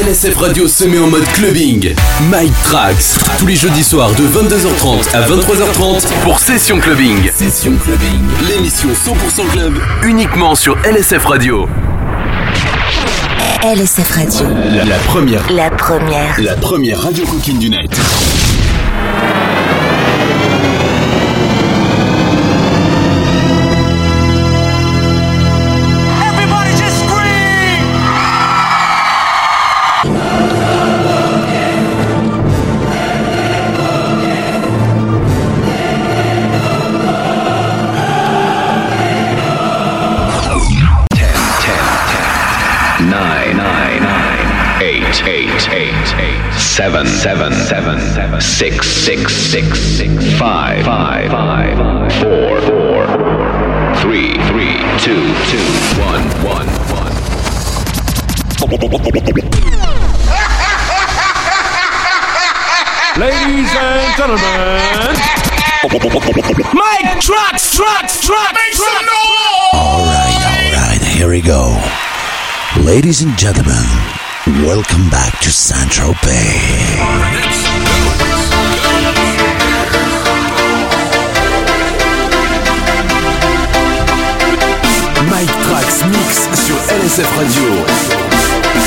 LSF Radio se met en mode clubbing. Mike Tracks, tous les jeudis soirs de 22h30 à 23h30 pour Session Clubbing. Session Clubbing, l'émission 100% club, uniquement sur LSF Radio. LSF Radio. La, la première. La première. La première radio coquine du net. Seven, seven, seven, seven, six, six, six, six, five, five, five, four, four, three, three, two, two, one, one, one. Ladies and gentlemen, Mike Trucks, Trucks, Trucks, make some noise! All right, all right, here we go. Ladies and gentlemen, Welcome back to Central Bay. Mike Trax Mix sur LSF Radio.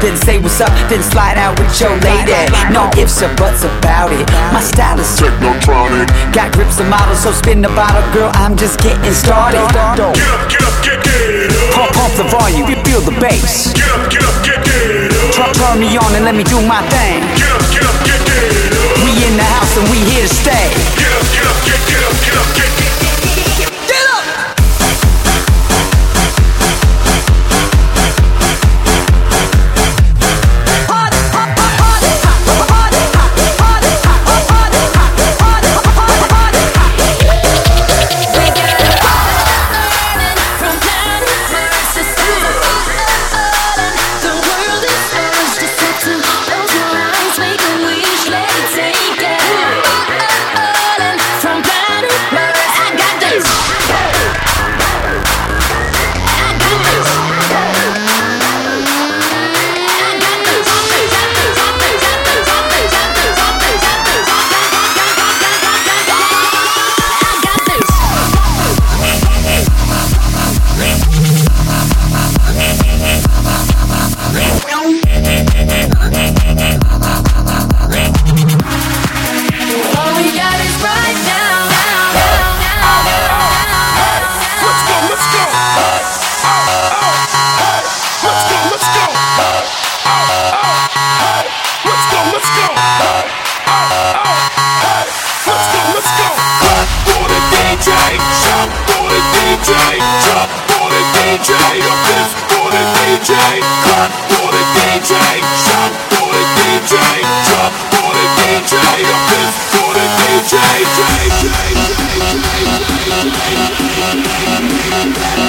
Then say what's up, then slide out with your lady. No ifs or buts about it. My style is technotronic. Got grips and models, so spin the bottle, girl. I'm just getting started. Get up, get up, get, get up. Pump, pump the volume, feel the bass. Get up, get up, get, get up. Turn, turn me on and let me do my thing. Get up, get up, get, get up. We in the house and we here to stay. Get up, get up, get, get up, get up, get. DJ, Bye.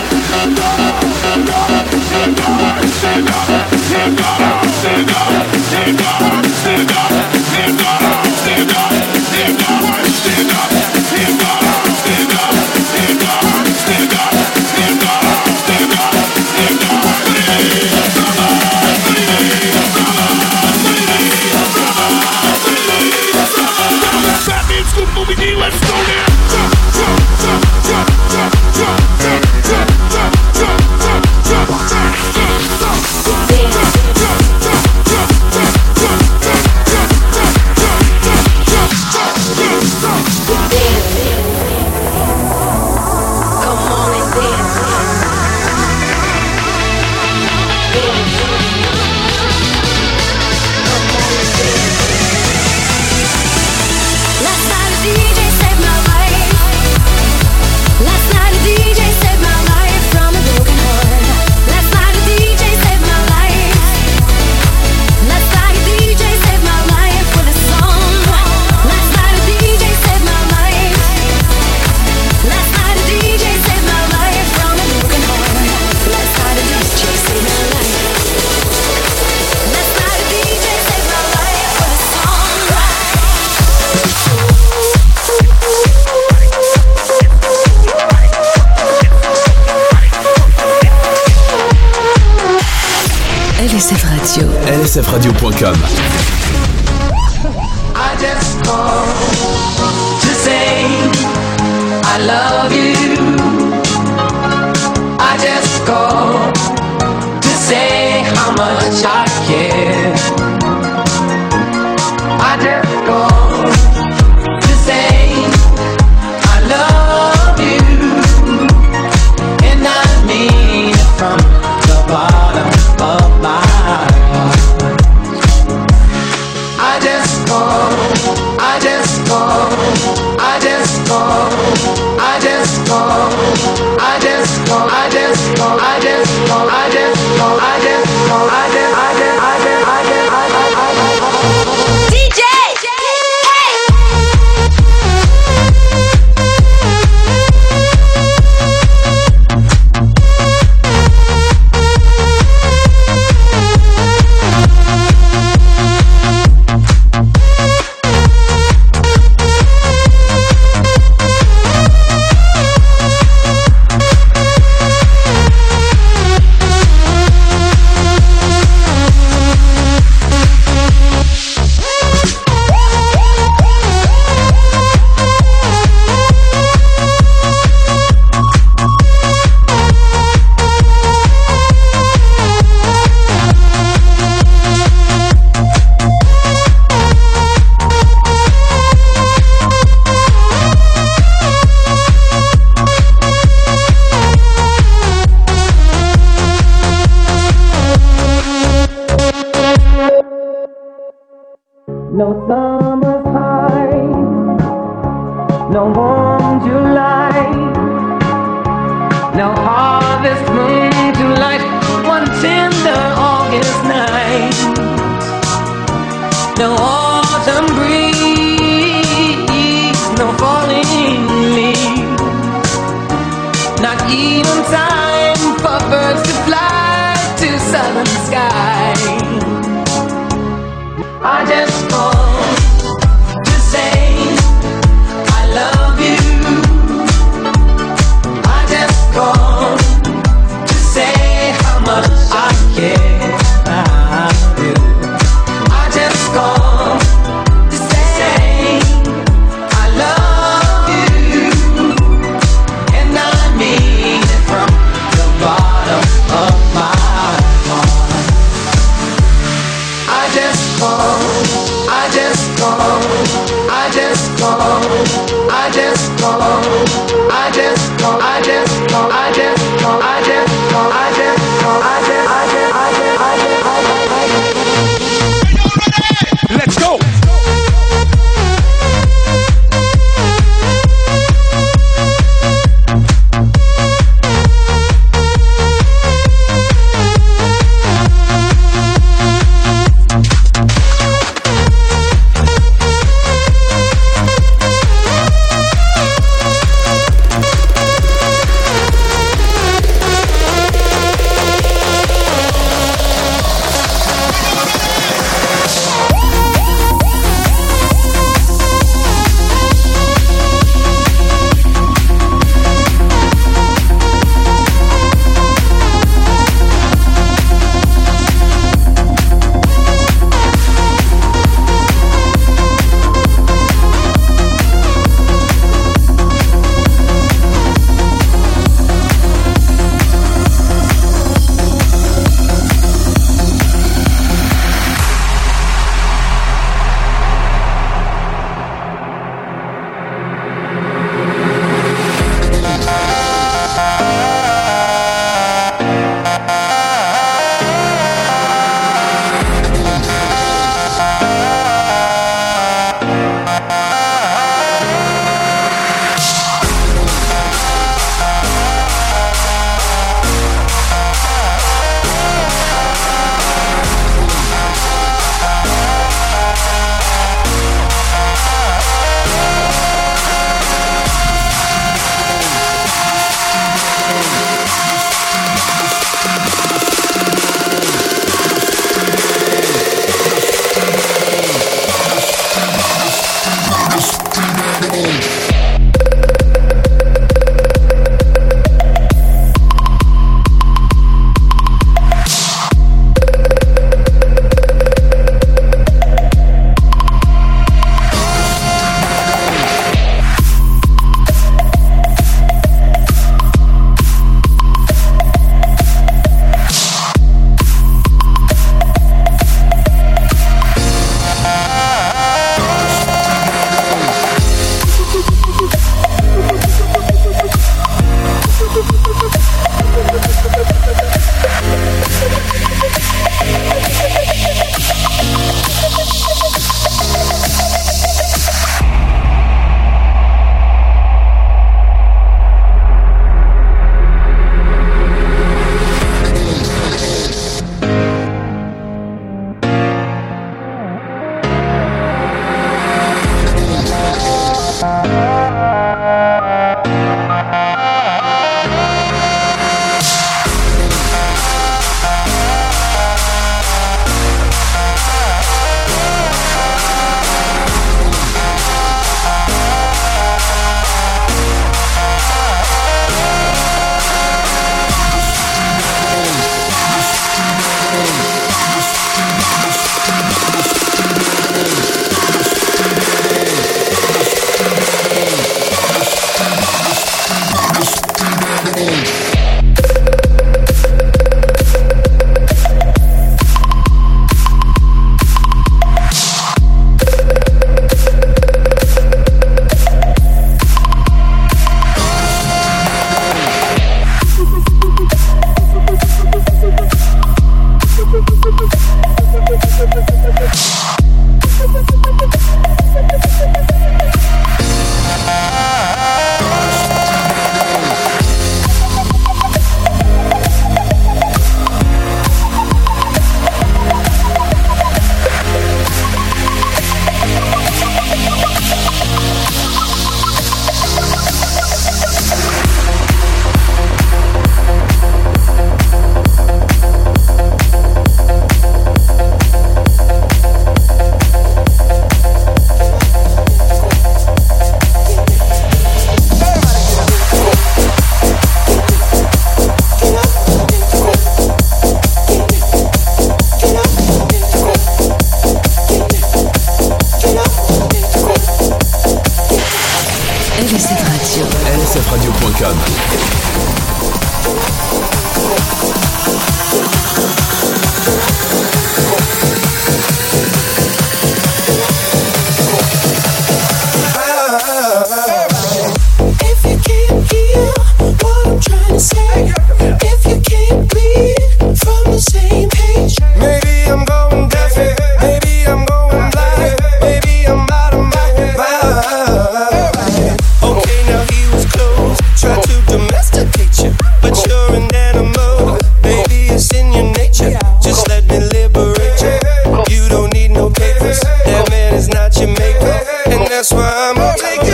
why I'm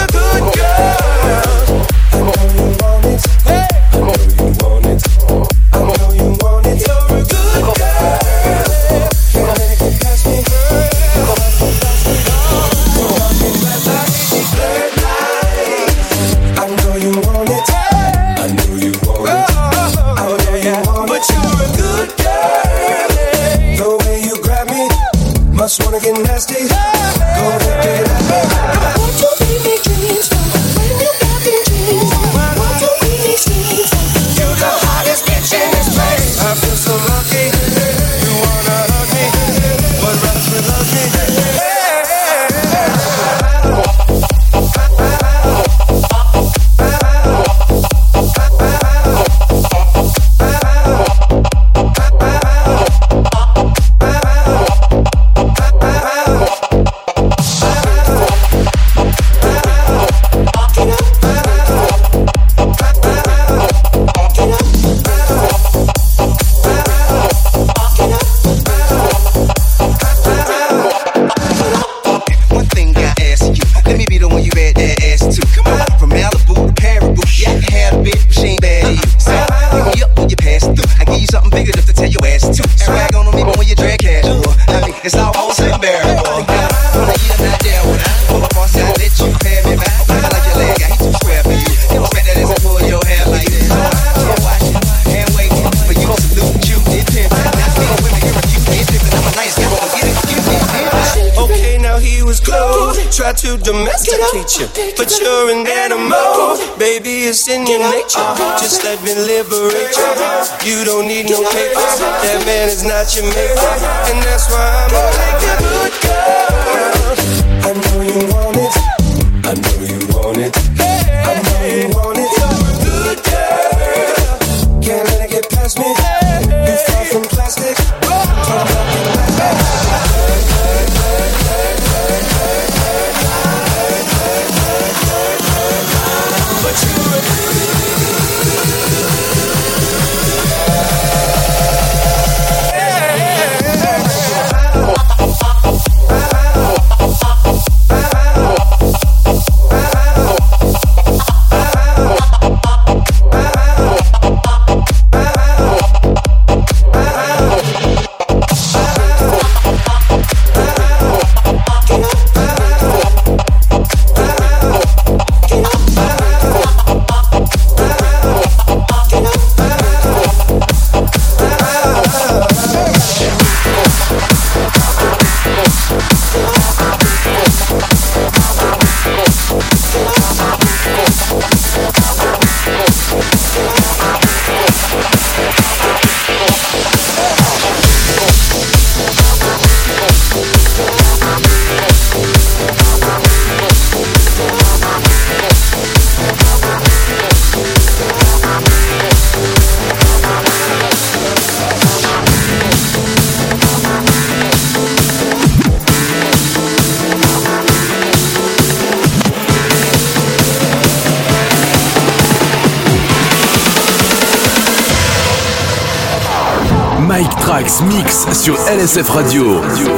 but you're an animal. Baby, it's in your nature. Just let me liberate you. You don't need no papers. That man is not your mate. sur LSF Radio. Radio.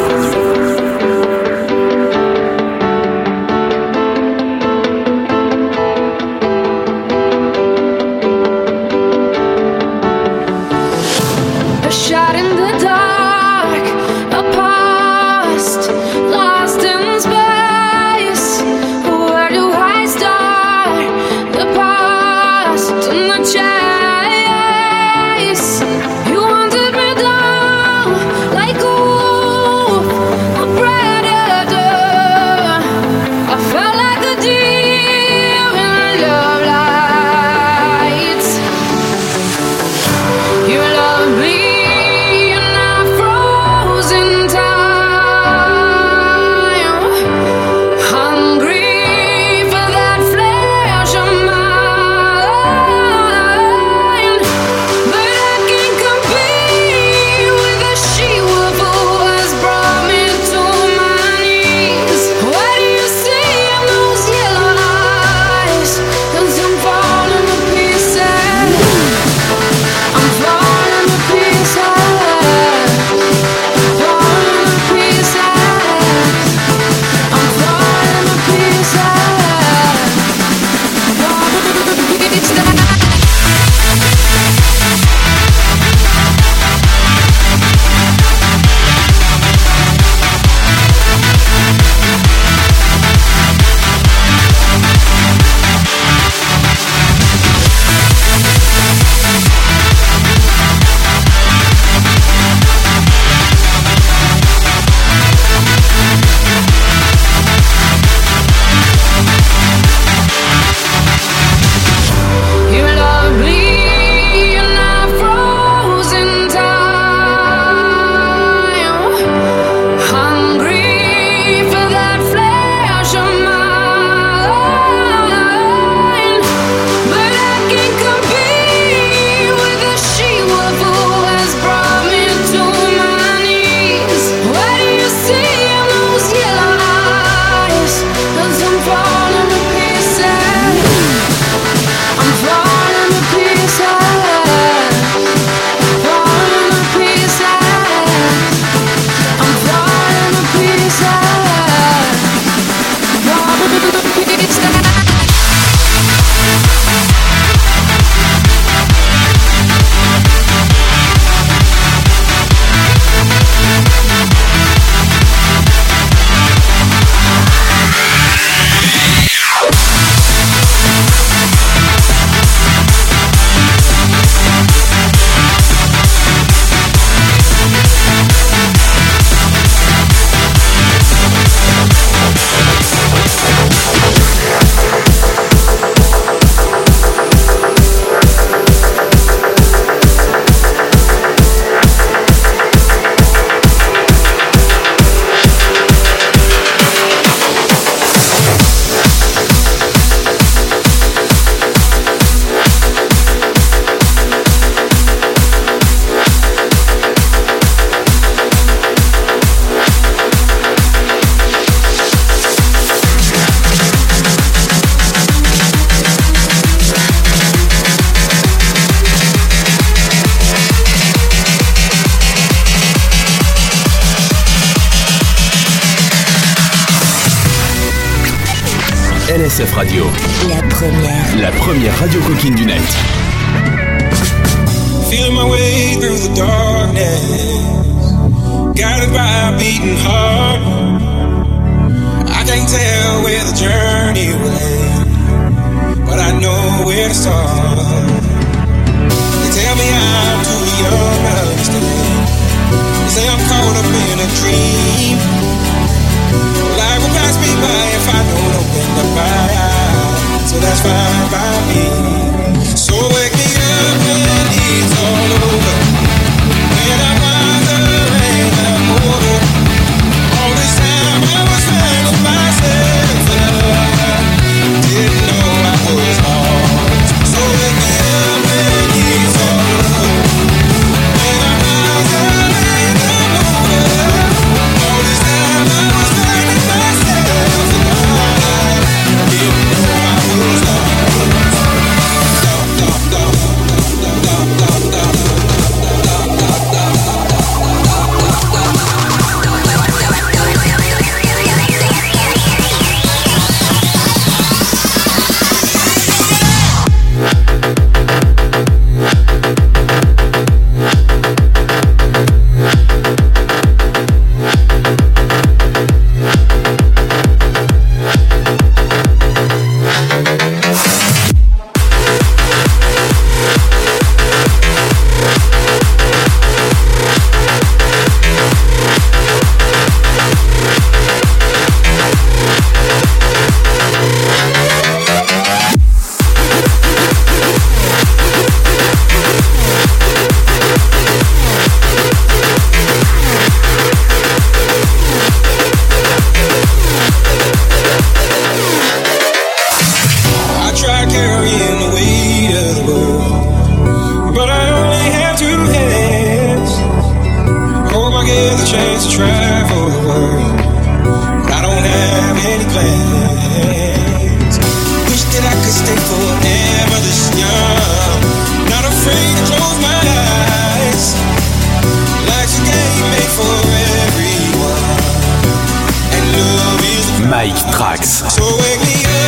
Mike Trax.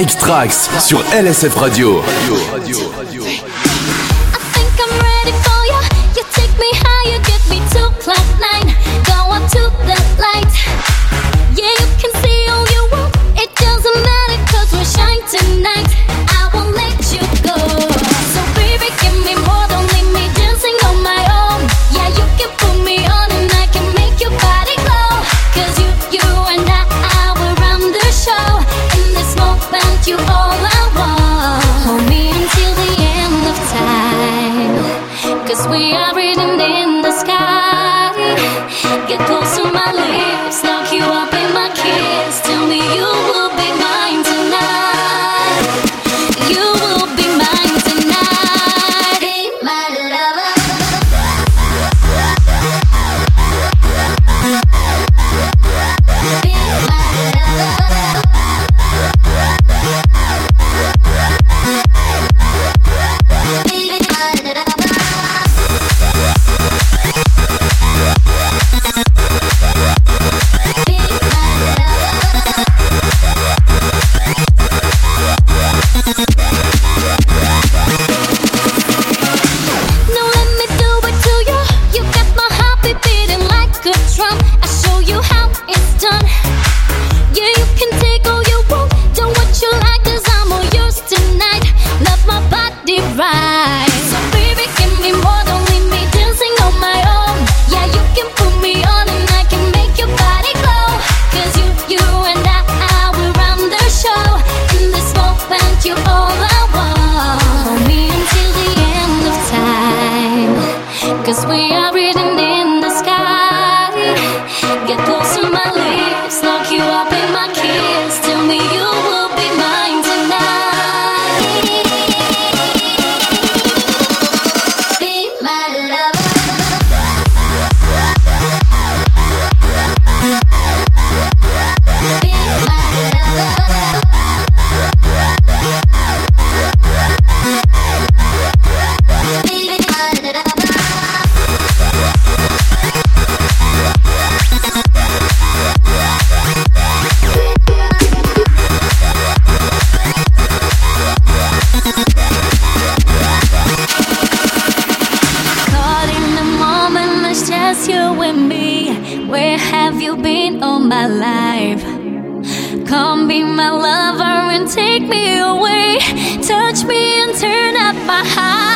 Mike Trax sur LSF Radio. Get close to my lips, lock you up in my kiss. my lover and take me away. Touch me and turn up my heart.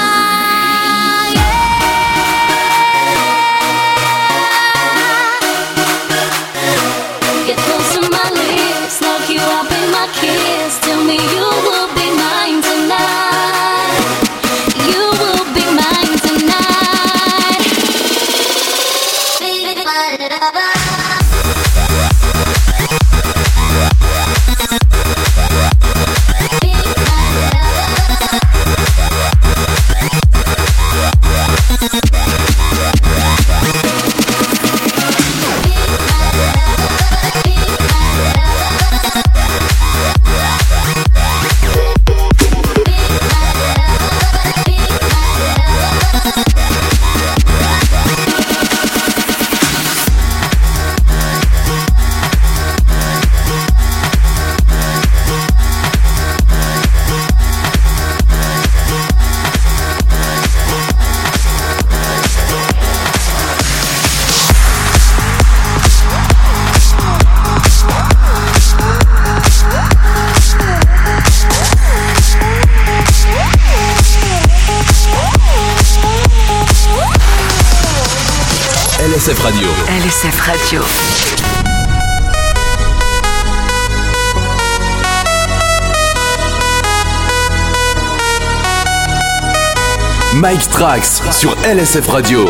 Mike Trax sur LSF Radio.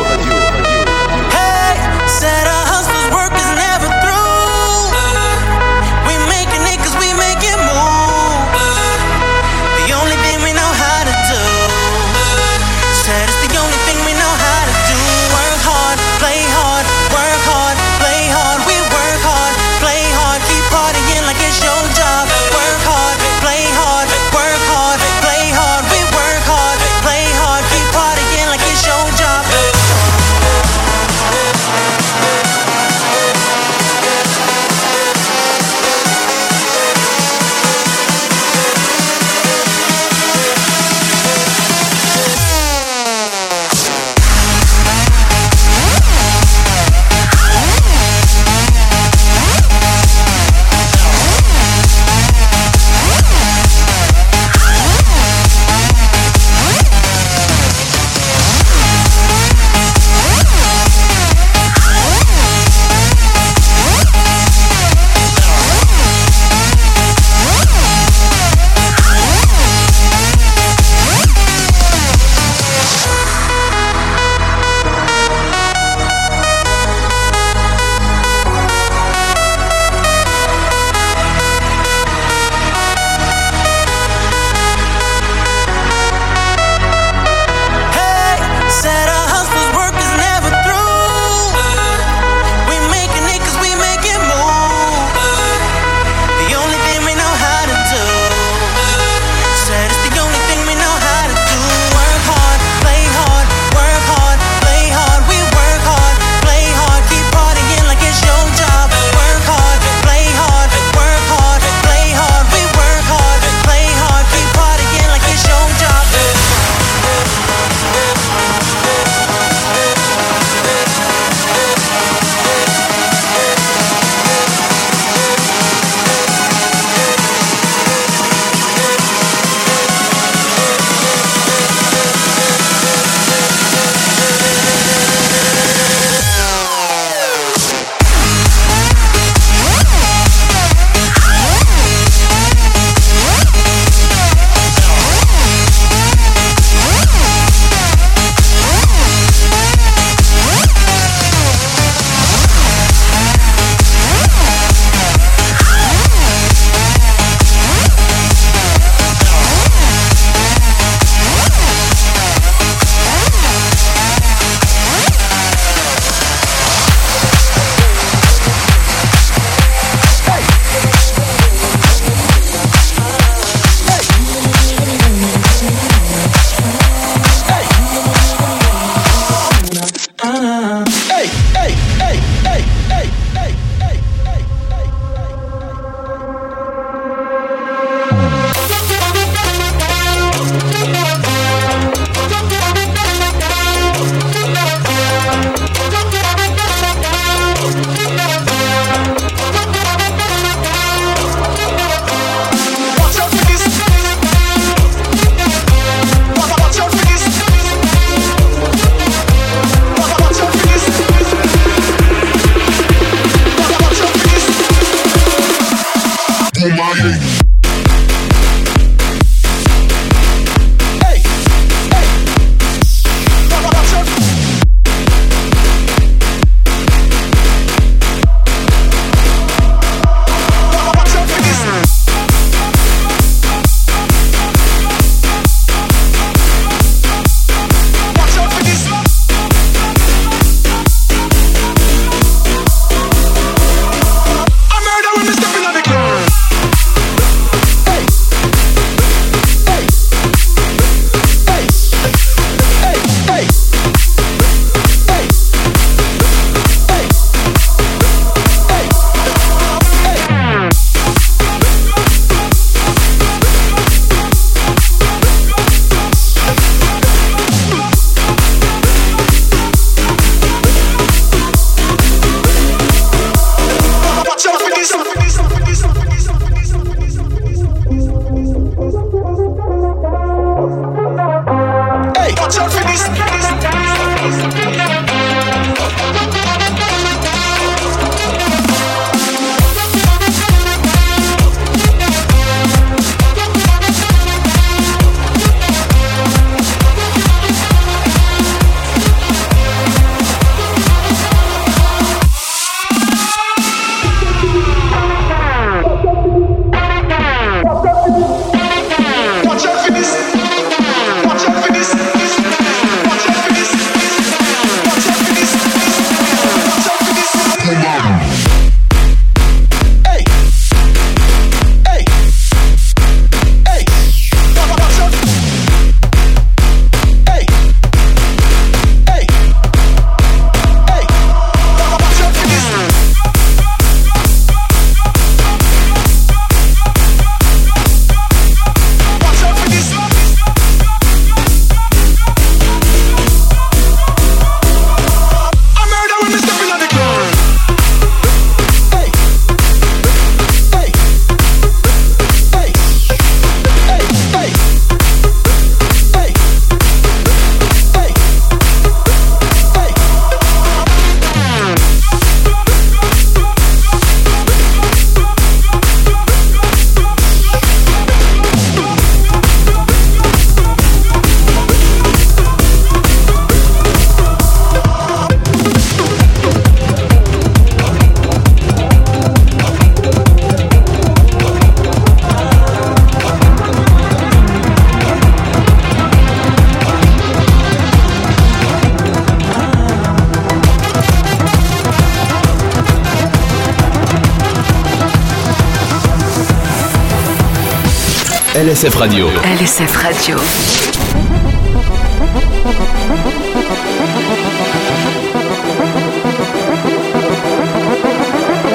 LSF Radio. LSF Radio.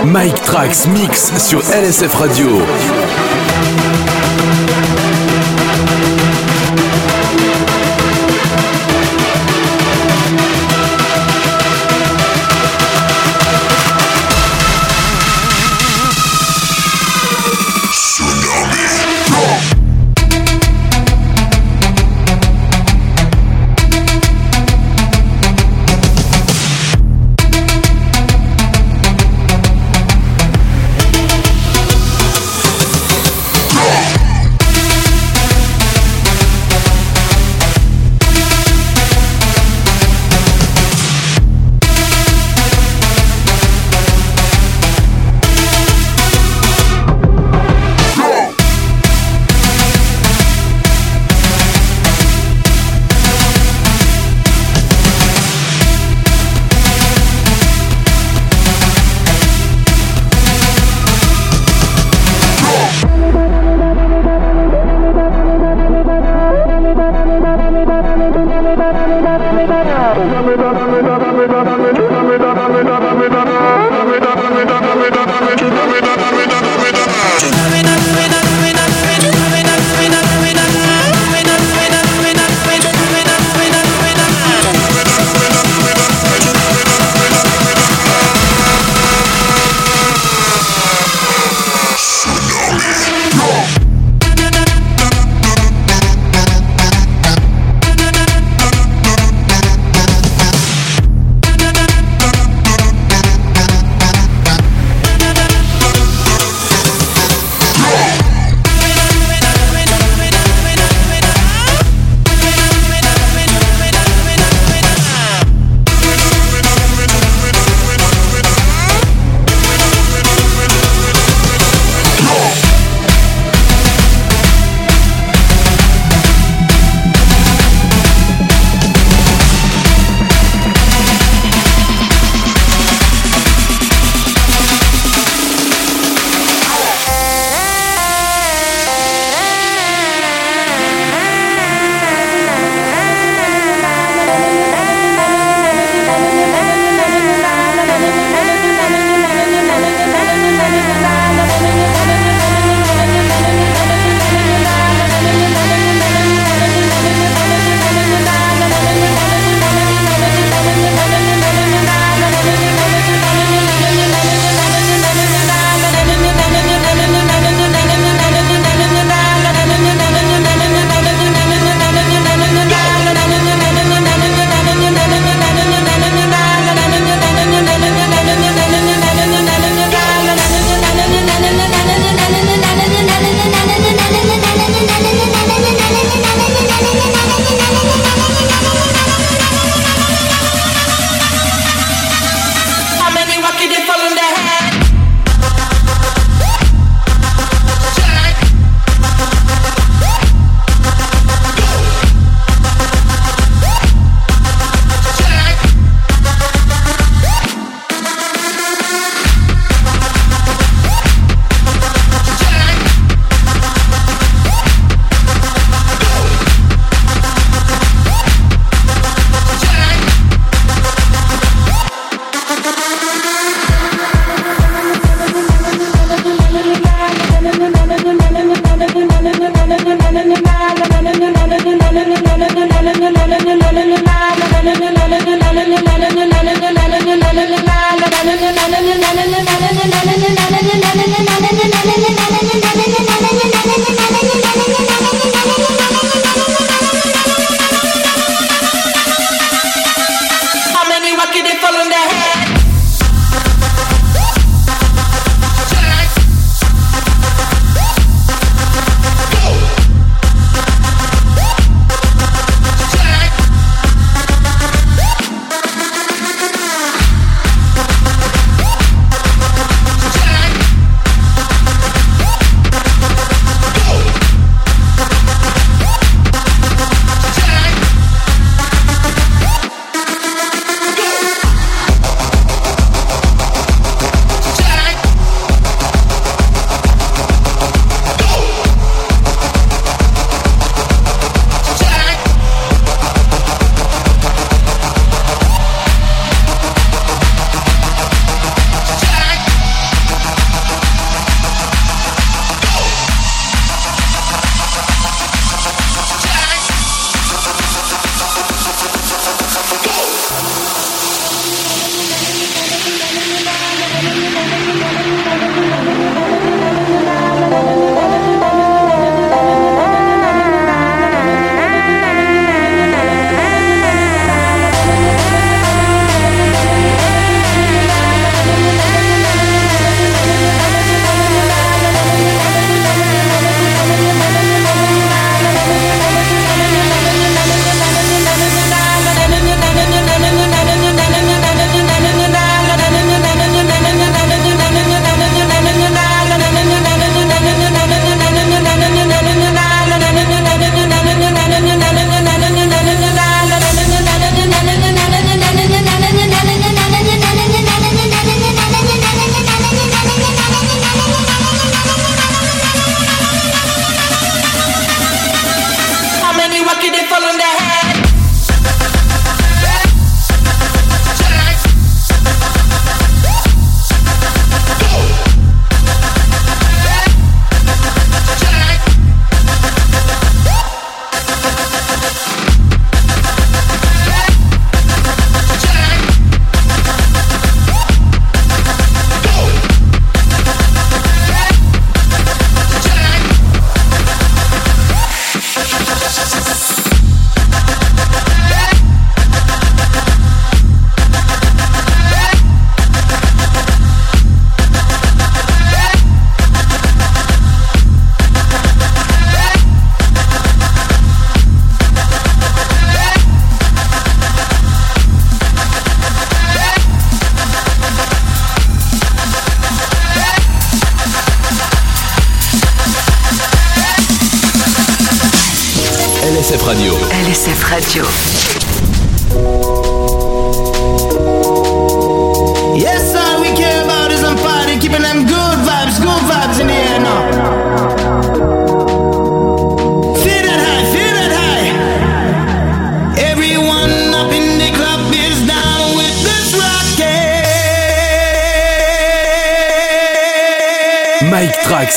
Mike Trax Mix sur LSF Radio.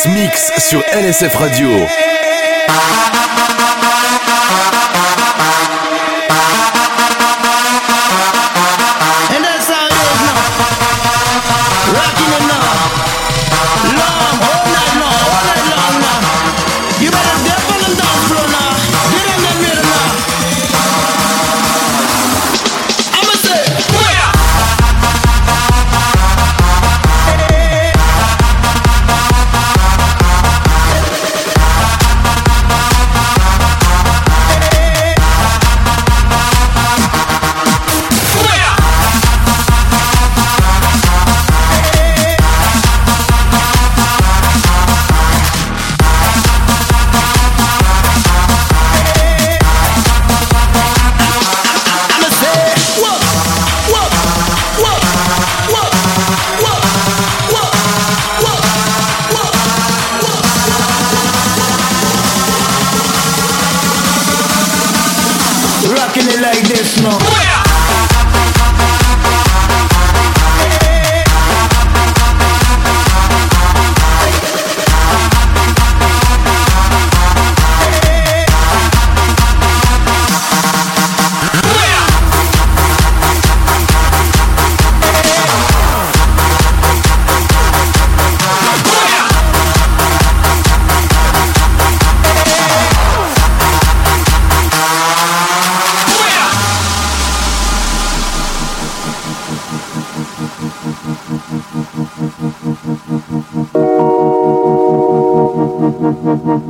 Mix sur LSF Radio. Yes,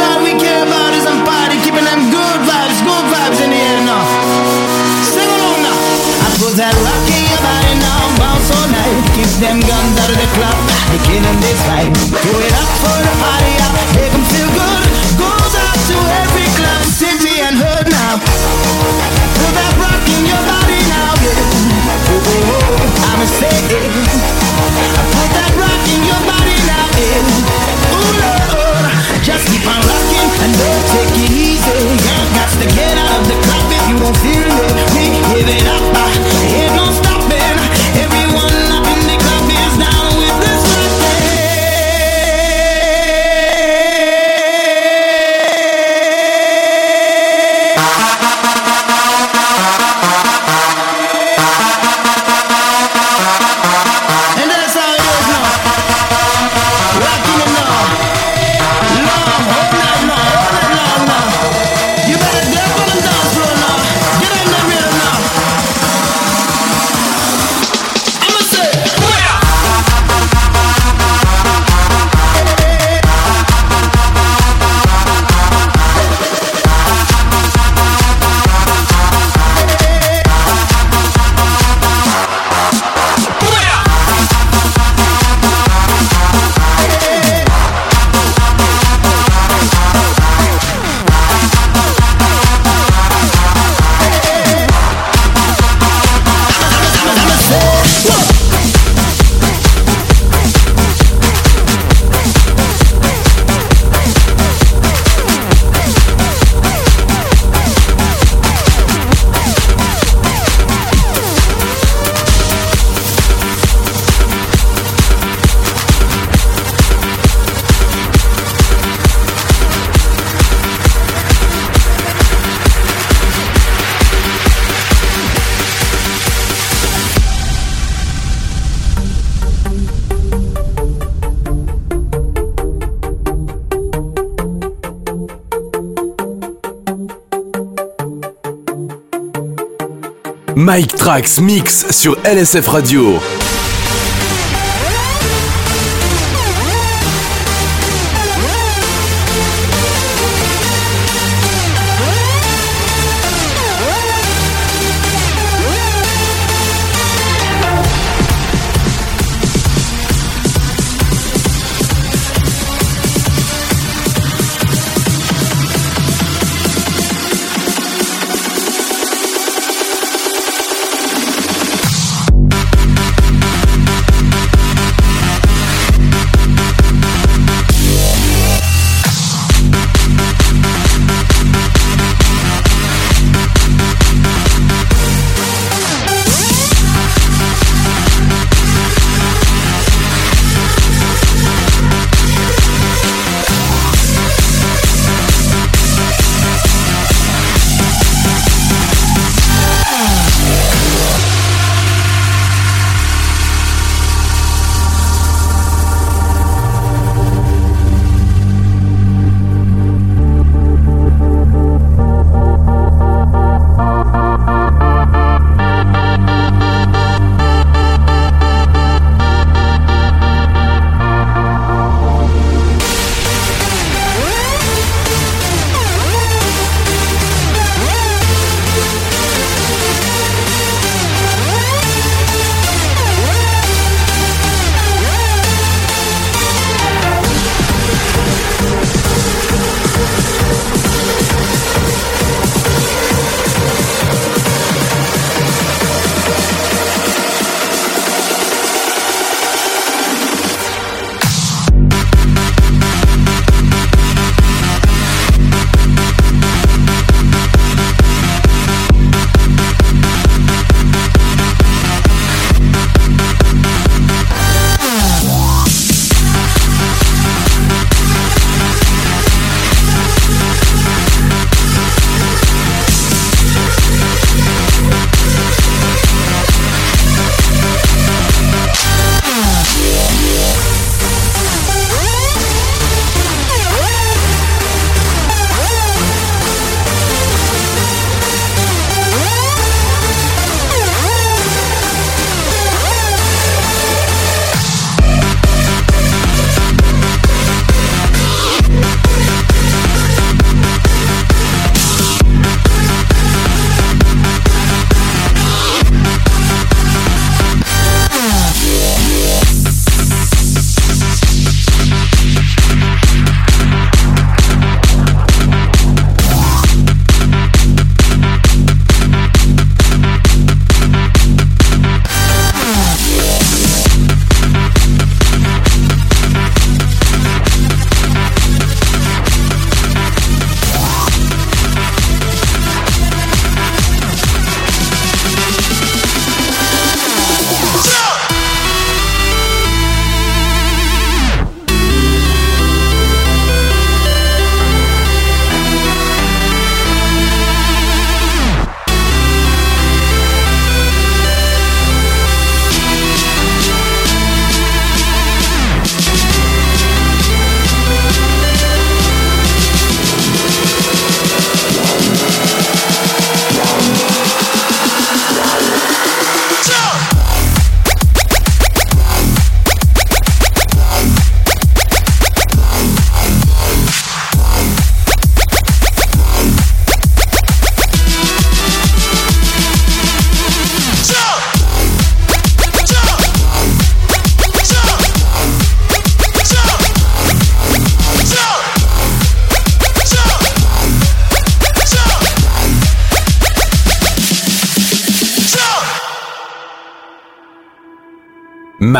all we care about is some party, keeping them good vibes, good vibes in the air now. Sing along now. I put that rock in your body now, bounce all night. Keep them guns out of the club, they killing this vibe. Do it up for the party, up, make 'em feel good. Goes out to every club, city and hood now. Put that rock in your body now, yeah. I'ma say it. To get out of the club if you don't feel it. We give it up, uh, ain't no stopping. Mike Trax Mix sur LSF Radio.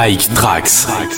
Mike Trax.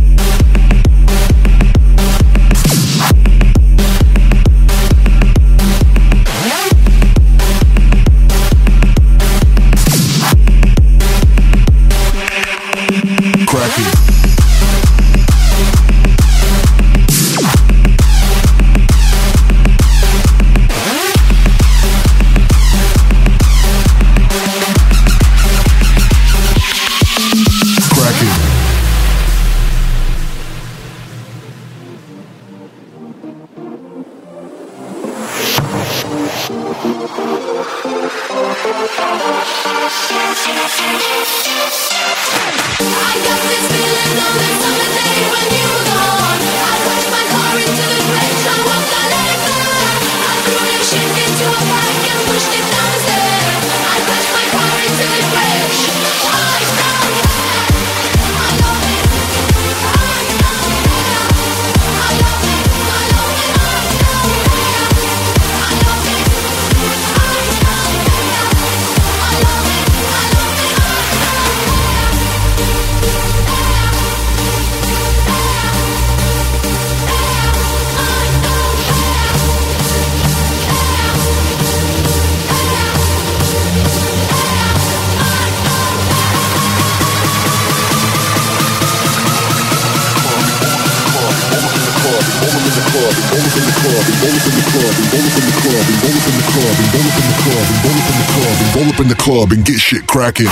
Roll up in the club and get shit. Cracking.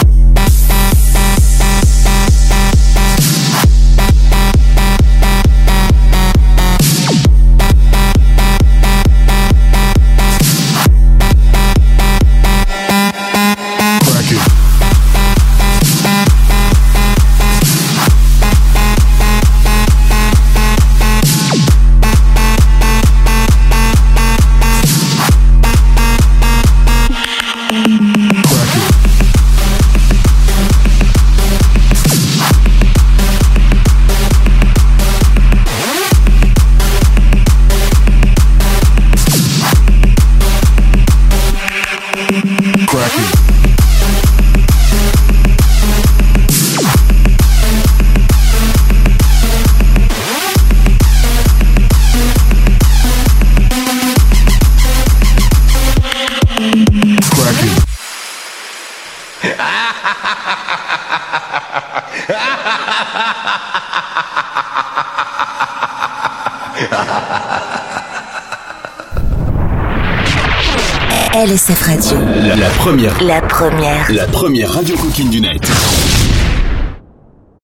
Première. La première. La première radio coquine du net.